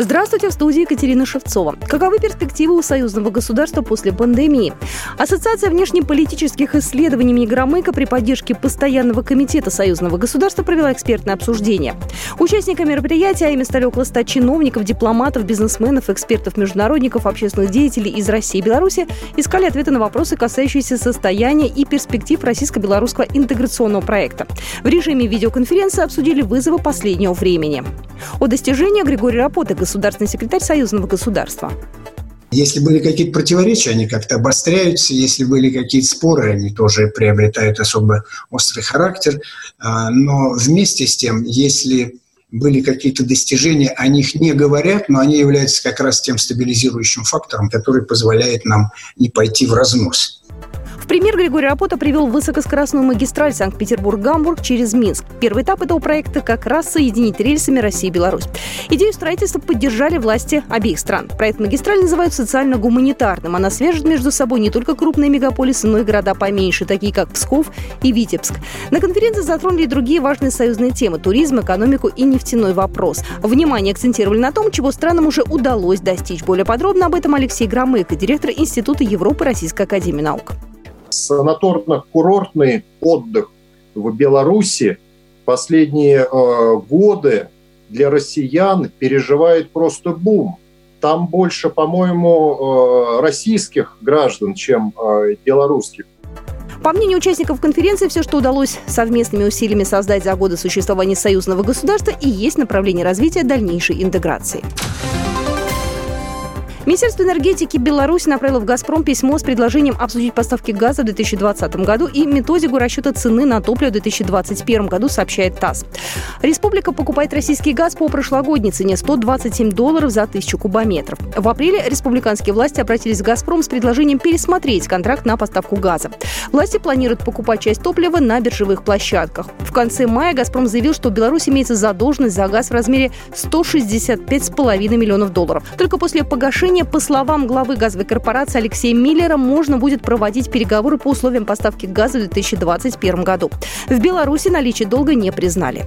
Здравствуйте, в студии Екатерина Шевцова. Каковы перспективы у союзного государства после пандемии? Ассоциация внешнеполитических исследований Мигромыка при поддержке Постоянного комитета союзного государства провела экспертное обсуждение. Участники мероприятия, а ими стали около 100 чиновников, дипломатов, бизнесменов, экспертов, международников, общественных деятелей из России и Беларуси, искали ответы на вопросы, касающиеся состояния и перспектив российско-белорусского интеграционного проекта. В режиме видеоконференции обсудили вызовы последнего времени. О достижениях Григорий Рапота, государственный секретарь Союзного государства. Если были какие-то противоречия, они как-то обостряются. Если были какие-то споры, они тоже приобретают особо острый характер. А, но вместе с тем, если были какие-то достижения, о них не говорят, но они являются как раз тем стабилизирующим фактором, который позволяет нам не пойти в разнос пример Григорий Рапота привел высокоскоростную магистраль Санкт-Петербург-Гамбург через Минск. Первый этап этого проекта как раз соединить рельсами России и Беларусь. Идею строительства поддержали власти обеих стран. Проект магистраль называют социально-гуманитарным. Она свяжет между собой не только крупные мегаполисы, но и города поменьше, такие как Псков и Витебск. На конференции затронули и другие важные союзные темы – туризм, экономику и нефтяной вопрос. Внимание акцентировали на том, чего странам уже удалось достичь. Более подробно об этом Алексей Громыко, директор Института Европы Российской Академии Наук санаторно-курортный отдых в Беларуси последние э, годы для россиян переживает просто бум. Там больше, по-моему, э, российских граждан, чем э, белорусских. По мнению участников конференции, все, что удалось совместными усилиями создать за годы существования союзного государства, и есть направление развития дальнейшей интеграции. Министерство энергетики Беларуси направило в «Газпром» письмо с предложением обсудить поставки газа в 2020 году и методику расчета цены на топливо в 2021 году, сообщает ТАСС. Республика покупает российский газ по прошлогодней цене 127 долларов за тысячу кубометров. В апреле республиканские власти обратились в «Газпром» с предложением пересмотреть контракт на поставку газа. Власти планируют покупать часть топлива на биржевых площадках. В конце мая «Газпром» заявил, что в Беларуси имеется задолженность за газ в размере 165,5 миллионов долларов. Только после погашения Ранее, по словам главы газовой корпорации Алексея Миллера, можно будет проводить переговоры по условиям поставки газа в 2021 году. В Беларуси наличие долга не признали.